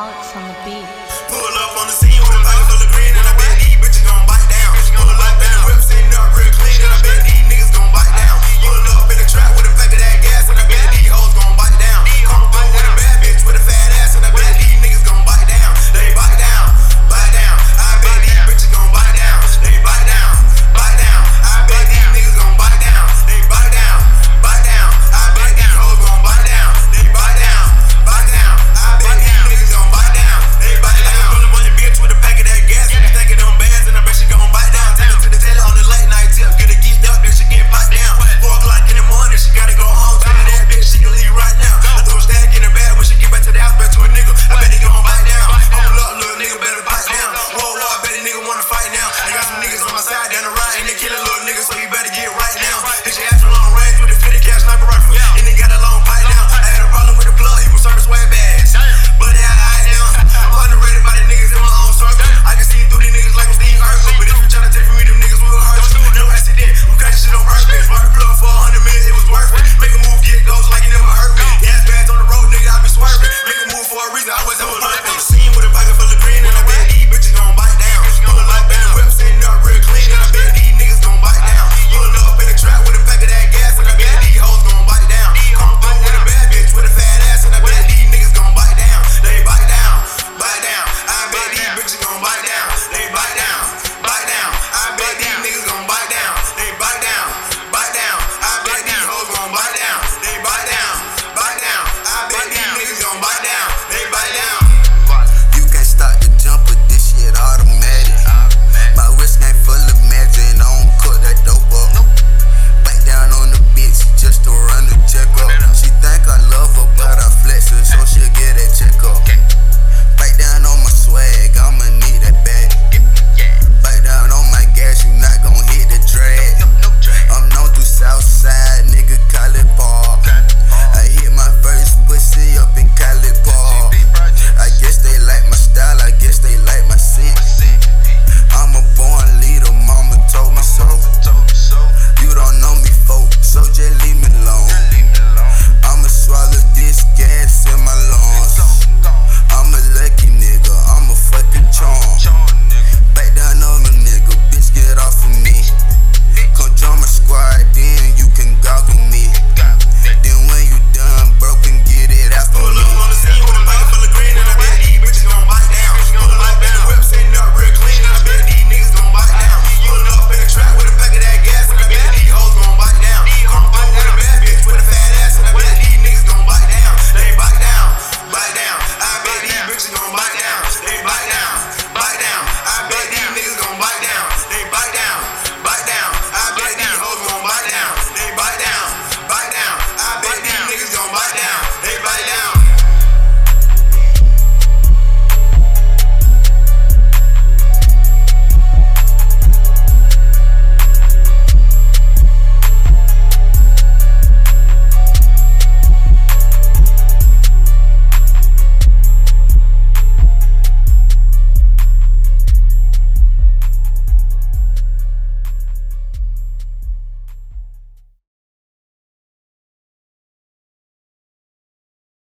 On the beat. Pull up on the scene.